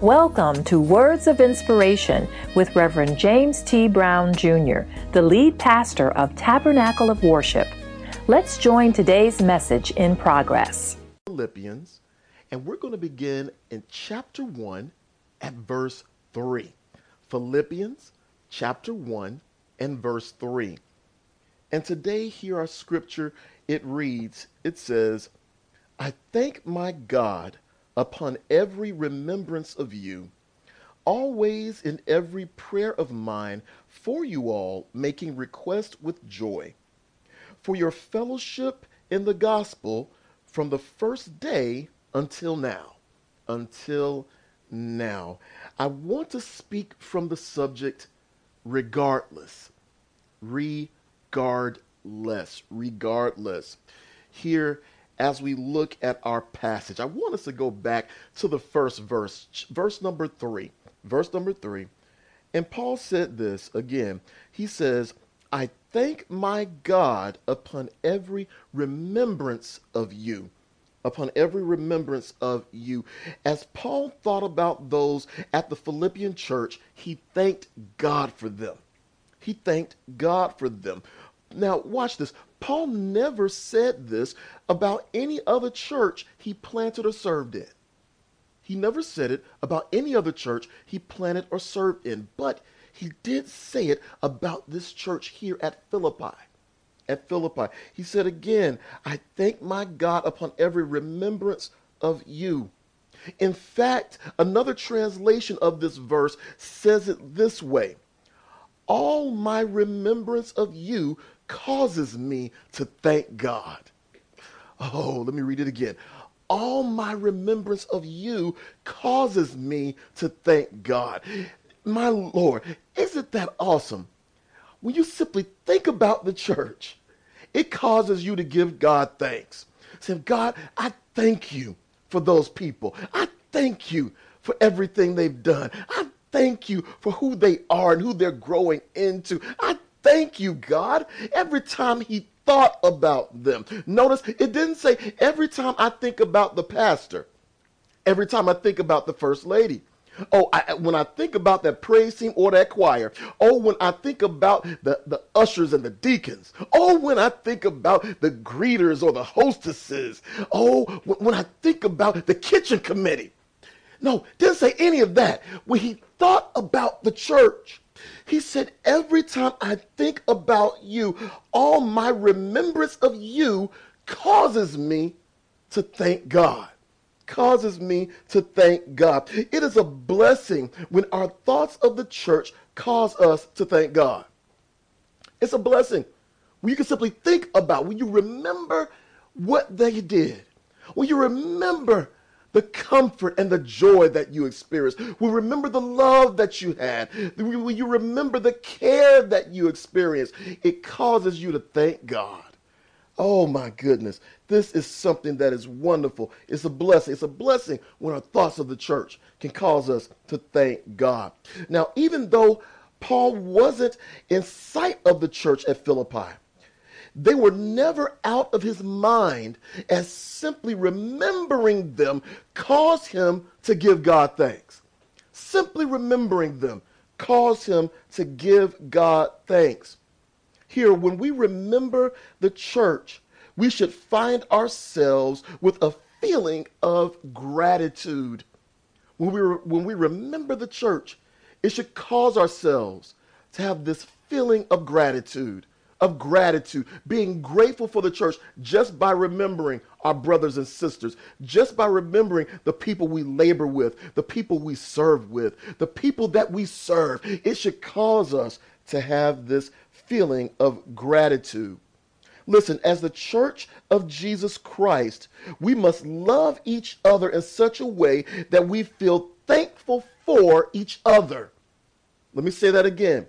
Welcome to Words of Inspiration with Reverend James T. Brown Jr., the lead pastor of Tabernacle of Worship. Let's join today's message in progress. Philippians, and we're going to begin in chapter 1 at verse 3. Philippians chapter 1 and verse 3. And today, here our scripture, it reads, it says, I thank my God upon every remembrance of you, always in every prayer of mine for you all, making request with joy, for your fellowship in the gospel from the first day until now. Until now. I want to speak from the subject regardless. Regardless. Regardless. Here as we look at our passage. I want us to go back to the first verse, verse number three. Verse number three. And Paul said this again. He says, I thank my God upon every remembrance of you. Upon every remembrance of you. As Paul thought about those at the Philippian church, he thanked God for them. He thanked God for them. Now, watch this. Paul never said this about any other church he planted or served in. He never said it about any other church he planted or served in, but he did say it about this church here at Philippi. At Philippi, he said again, I thank my God upon every remembrance of you. In fact, another translation of this verse says it this way All my remembrance of you causes me to thank God. Oh, let me read it again. All my remembrance of you causes me to thank God. My Lord, isn't that awesome? When you simply think about the church, it causes you to give God thanks. Say, God, I thank you for those people. I thank you for everything they've done. I thank you for who they are and who they're growing into. I thank you, God, every time he thought about them. Notice it didn't say every time I think about the pastor, every time I think about the first lady. Oh, I, when I think about that praise team or that choir. Oh, when I think about the, the ushers and the deacons. Oh, when I think about the greeters or the hostesses. Oh, when I think about the kitchen committee. No, didn't say any of that. When he thought about the church, he said, Every time I think about you, all my remembrance of you causes me to thank God. Causes me to thank God. It is a blessing when our thoughts of the church cause us to thank God. It's a blessing when you can simply think about, when you remember what they did, when you remember the comfort and the joy that you experienced. We remember the love that you had. When you remember the care that you experienced, it causes you to thank God. Oh my goodness. This is something that is wonderful. It's a blessing. It's a blessing when our thoughts of the church can cause us to thank God. Now, even though Paul wasn't in sight of the church at Philippi, they were never out of his mind as simply remembering them caused him to give God thanks. Simply remembering them caused him to give God thanks. Here, when we remember the church, we should find ourselves with a feeling of gratitude. When we, when we remember the church, it should cause ourselves to have this feeling of gratitude of gratitude, being grateful for the church just by remembering our brothers and sisters, just by remembering the people we labor with, the people we serve with, the people that we serve. It should cause us to have this feeling of gratitude. Listen, as the church of Jesus Christ, we must love each other in such a way that we feel thankful for each other. Let me say that again.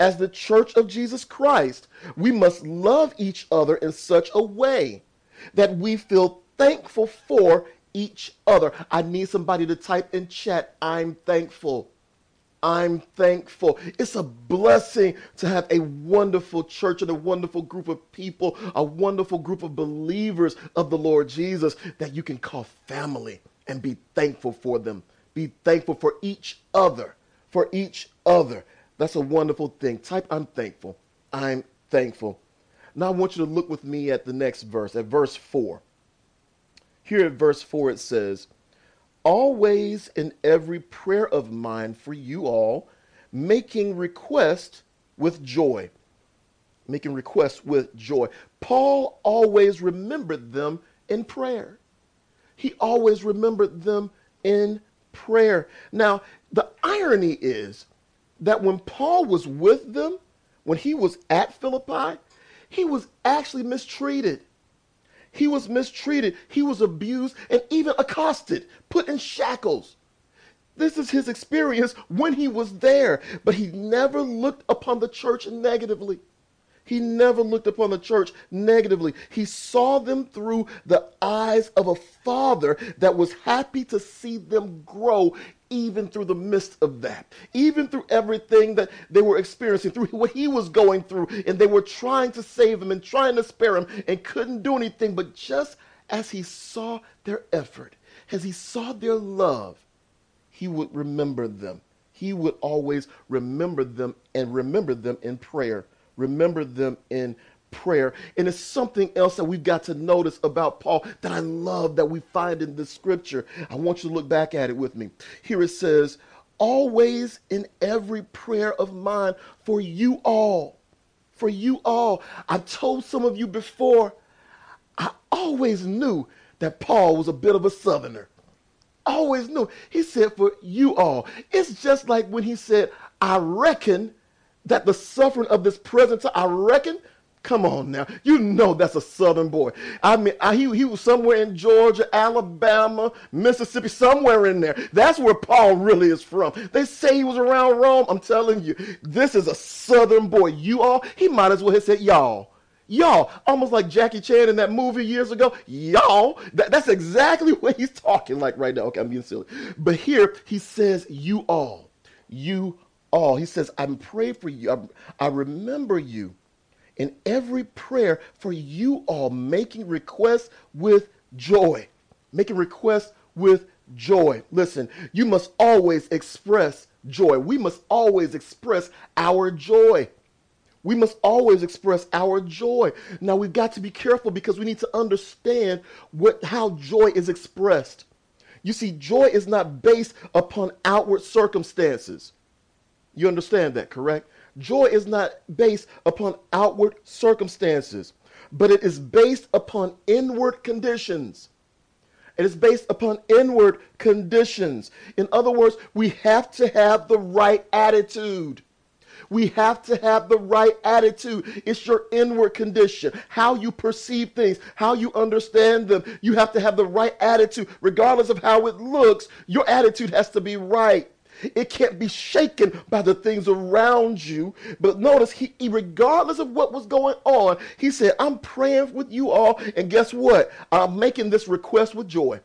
As the church of Jesus Christ, we must love each other in such a way that we feel thankful for each other. I need somebody to type in chat, I'm thankful. I'm thankful. It's a blessing to have a wonderful church and a wonderful group of people, a wonderful group of believers of the Lord Jesus that you can call family and be thankful for them be thankful for each other. For each other. That's a wonderful thing. Type, I'm thankful. I'm thankful. Now I want you to look with me at the next verse, at verse 4. Here at verse 4, it says, Always in every prayer of mine for you all, making request with joy. Making request with joy. Paul always remembered them in prayer. He always remembered them in prayer. Now, the irony is that when Paul was with them, when he was at Philippi, he was actually mistreated. He was mistreated. He was abused and even accosted, put in shackles. This is his experience when he was there, but he never looked upon the church negatively. He never looked upon the church negatively. He saw them through the eyes of a father that was happy to see them grow even through the midst of that, even through everything that they were experiencing, through what he was going through, and they were trying to save him and trying to spare him and couldn't do anything. But just as he saw their effort, as he saw their love, he would remember them. He would always remember them and remember them in prayer remember them in prayer. And it's something else that we've got to notice about Paul that I love that we find in the scripture. I want you to look back at it with me. Here it says, Always in every prayer of mine for you all. For you all. I've told some of you before, I always knew that Paul was a bit of a southerner. Always knew. He said, For you all. It's just like when he said, I reckon that the suffering of this present time, I reckon, come on now, you know that's a southern boy. I mean, I, he, he was somewhere in Georgia, Alabama, Mississippi, somewhere in there. That's where Paul really is from. They say he was around Rome. I'm telling you, this is a southern boy. You all, he might as well have said y'all. Y'all, almost like Jackie Chan in that movie years ago. Y'all, that, that's exactly what he's talking like right now. Okay, I'm being silly. But here he says, you all. You all. He says, I'm praying for you. I, I remember you in every prayer for you all, making requests with joy. Making requests with joy. Listen, you must always express joy. We must always express our joy. We must always express our joy. Now we've got to be careful because we need to understand what how joy is expressed. You see, joy is not based upon outward circumstances. You understand that, correct? Joy is not based upon outward circumstances, but it is based upon inward conditions. It is based upon inward conditions. In other words, we have to have the right attitude. We have to have the right attitude. It's your inward condition, how you perceive things, how you understand them. You have to have the right attitude. Regardless of how it looks, your attitude has to be right. It can't be shaken by the things around you. But notice, he, regardless of what was going on, he said, I'm praying with you all. And guess what? I'm making this request with joy.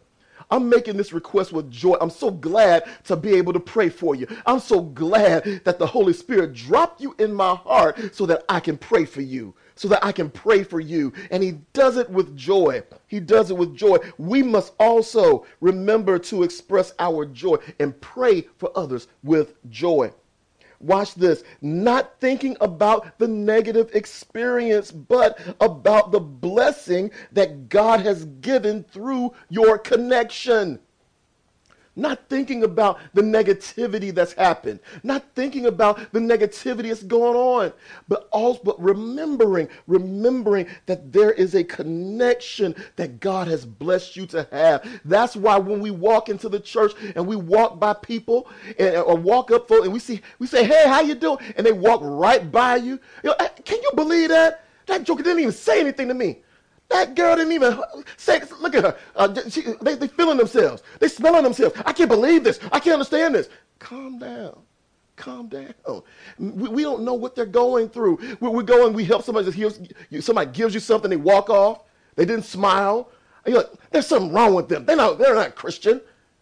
I'm making this request with joy. I'm so glad to be able to pray for you. I'm so glad that the Holy Spirit dropped you in my heart so that I can pray for you so that I can pray for you. And he does it with joy. He does it with joy. We must also remember to express our joy and pray for others with joy. Watch this. Not thinking about the negative experience, but about the blessing that God has given through your connection not thinking about the negativity that's happened, not thinking about the negativity that's going on, but also but remembering, remembering that there is a connection that God has blessed you to have. That's why when we walk into the church and we walk by people and, or walk up for and we see we say, "Hey, how you doing?" and they walk right by you. you know, can you believe that? That joker didn't even say anything to me. That girl didn't even say, look at her. Uh, she, they, they feeling themselves. They smelling themselves. I can't believe this. I can't understand this. Calm down. Calm down. We, we don't know what they're going through. We, we go and we help somebody. That heals, somebody gives you something, they walk off. They didn't smile. You're like, there's something wrong with them. They're not, they're not Christian.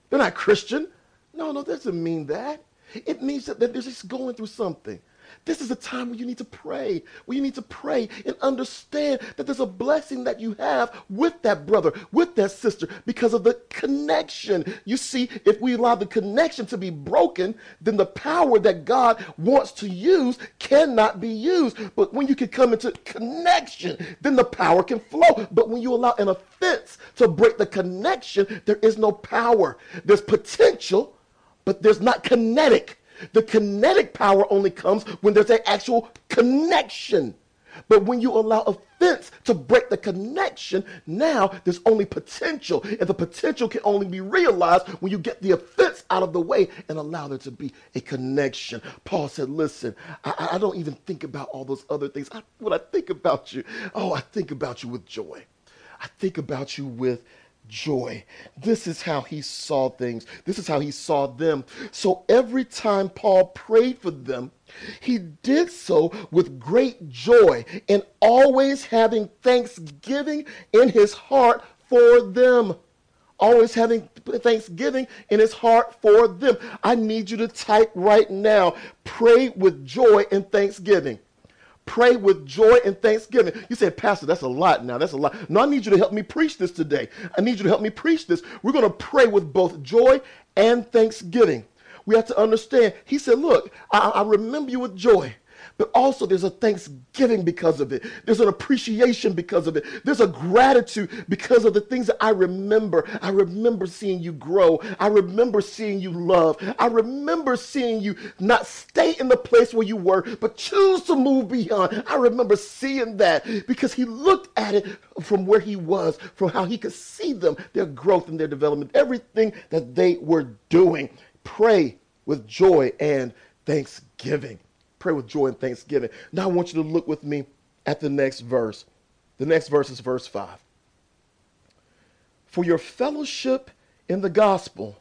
They're not Christian. No, no, that doesn't mean that. It means that they're just going through something. This is a time where you need to pray, where you need to pray and understand that there's a blessing that you have with that brother, with that sister, because of the connection. You see, if we allow the connection to be broken, then the power that God wants to use cannot be used. But when you can come into connection, then the power can flow. But when you allow an offense to break the connection, there is no power. There's potential, but there's not kinetic. The kinetic power only comes when there's an actual connection. But when you allow offense to break the connection, now there's only potential. And the potential can only be realized when you get the offense out of the way and allow there to be a connection. Paul said, Listen, I, I don't even think about all those other things. I, when I think about you, oh, I think about you with joy. I think about you with joy. This is how he saw things. This is how he saw them. So every time Paul prayed for them, he did so with great joy and always having thanksgiving in his heart for them. Always having thanksgiving in his heart for them. I need you to type right now pray with joy and thanksgiving. Pray with joy and thanksgiving. You said, Pastor, that's a lot now. That's a lot. No, I need you to help me preach this today. I need you to help me preach this. We're going to pray with both joy and thanksgiving. We have to understand. He said, Look, I, I remember you with joy but also there's a thanksgiving because of it. There's an appreciation because of it. There's a gratitude because of the things that I remember. I remember seeing you grow. I remember seeing you love. I remember seeing you not stay in the place where you were, but choose to move beyond. I remember seeing that because he looked at it from where he was, from how he could see them, their growth and their development, everything that they were doing. Pray with joy and thanksgiving pray with joy and thanksgiving. Now I want you to look with me at the next verse. The next verse is verse 5. For your fellowship in the gospel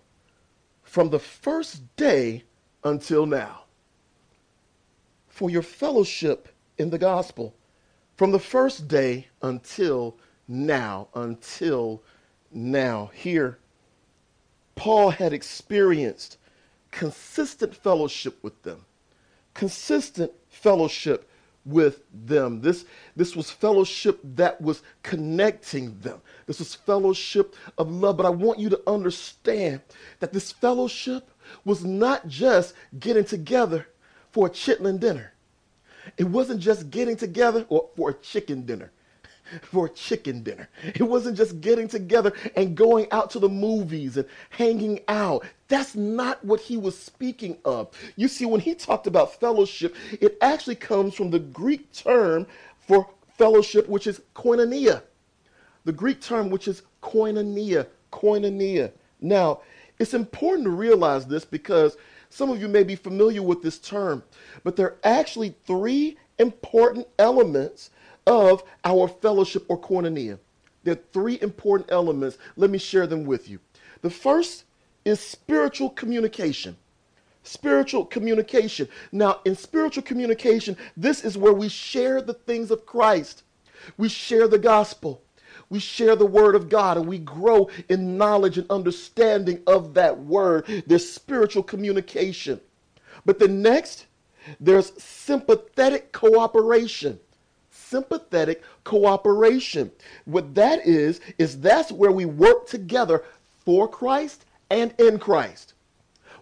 from the first day until now. For your fellowship in the gospel from the first day until now, until now. Here, Paul had experienced consistent fellowship with them consistent fellowship with them. This, this was fellowship that was connecting them. This was fellowship of love. But I want you to understand that this fellowship was not just getting together for a chitlin dinner. It wasn't just getting together or for a chicken dinner for a chicken dinner. It wasn't just getting together and going out to the movies and hanging out. That's not what he was speaking of. You see, when he talked about fellowship, it actually comes from the Greek term for fellowship, which is koinonia. The Greek term, which is koinonia, koinonia. Now, it's important to realize this because some of you may be familiar with this term, but there are actually three important elements of our fellowship or koinonia. There are three important elements. Let me share them with you. The first is spiritual communication. Spiritual communication. Now, in spiritual communication, this is where we share the things of Christ. We share the gospel. We share the word of God and we grow in knowledge and understanding of that word. There's spiritual communication. But the next, there's sympathetic cooperation sympathetic cooperation. What that is, is that's where we work together for Christ and in Christ.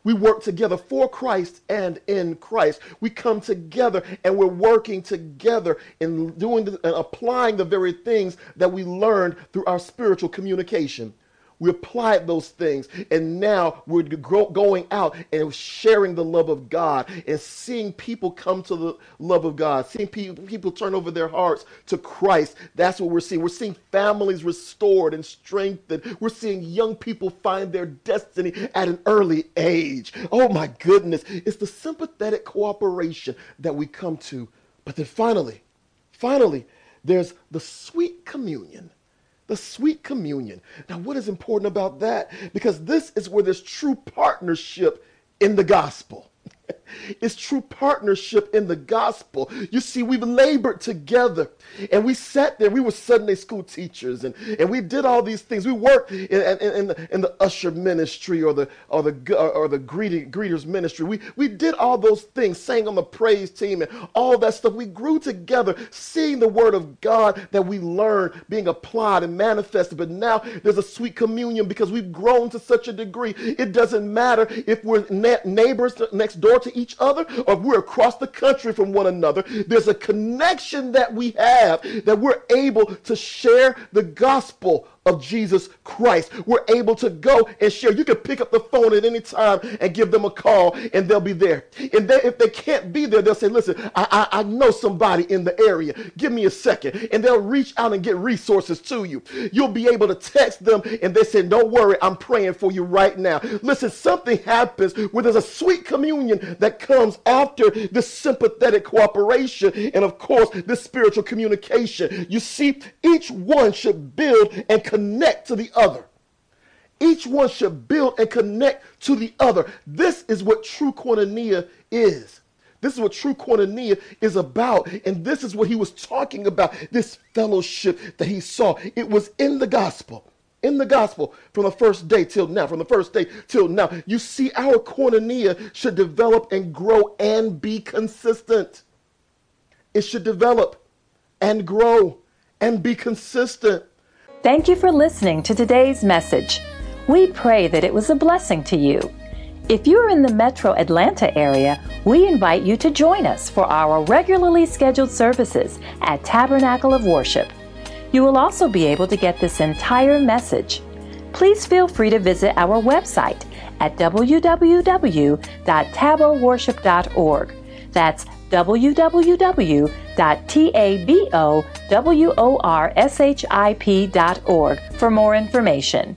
We work together for Christ and in Christ. We come together and we're working together in doing and applying the very things that we learned through our spiritual communication. We applied those things, and now we're going out and sharing the love of God and seeing people come to the love of God, seeing people, people turn over their hearts to Christ. That's what we're seeing. We're seeing families restored and strengthened. We're seeing young people find their destiny at an early age. Oh my goodness. It's the sympathetic cooperation that we come to. But then finally, finally, there's the sweet communion the sweet communion. Now, what is important about that? Because this is where there's true partnership in the gospel. It's true partnership in the gospel. You see, we've labored together and we sat there. We were Sunday school teachers and, and we did all these things. We worked in, in, in, the, in the usher ministry or the, or the, or the greeting, greeters ministry. We, we did all those things, sang on the praise team and all that stuff. We grew together, seeing the word of God that we learned being applied and manifested. But now there's a sweet communion because we've grown to such a degree. It doesn't matter if we're neighbors next door to each other or if we're across the country from one another. There's a connection that we have that we're able to share the gospel of Jesus Christ. We're able to go and share. You can pick up the phone at any time and give them a call, and they'll be there. And they, if they can't be there, they'll say, Listen, I, I, I know somebody in the area. Give me a second. And they'll reach out and get resources to you. You'll be able to text them, and they say, Don't worry, I'm praying for you right now. Listen, something happens where there's a sweet communion that comes after this sympathetic cooperation and, of course, this spiritual communication. You see, each one should build and connect to the other. Each one should build and connect to the other. This is what true koinonia is. This is what true koinonia is about. And this is what he was talking about this fellowship that he saw. It was in the gospel. In the gospel from the first day till now, from the first day till now. You see, our koinonia should develop and grow and be consistent. It should develop and grow and be consistent. Thank you for listening to today's message. We pray that it was a blessing to you. If you are in the metro Atlanta area, we invite you to join us for our regularly scheduled services at Tabernacle of Worship. You will also be able to get this entire message. Please feel free to visit our website at www.taboworship.org. That's www.taboworship.org for more information.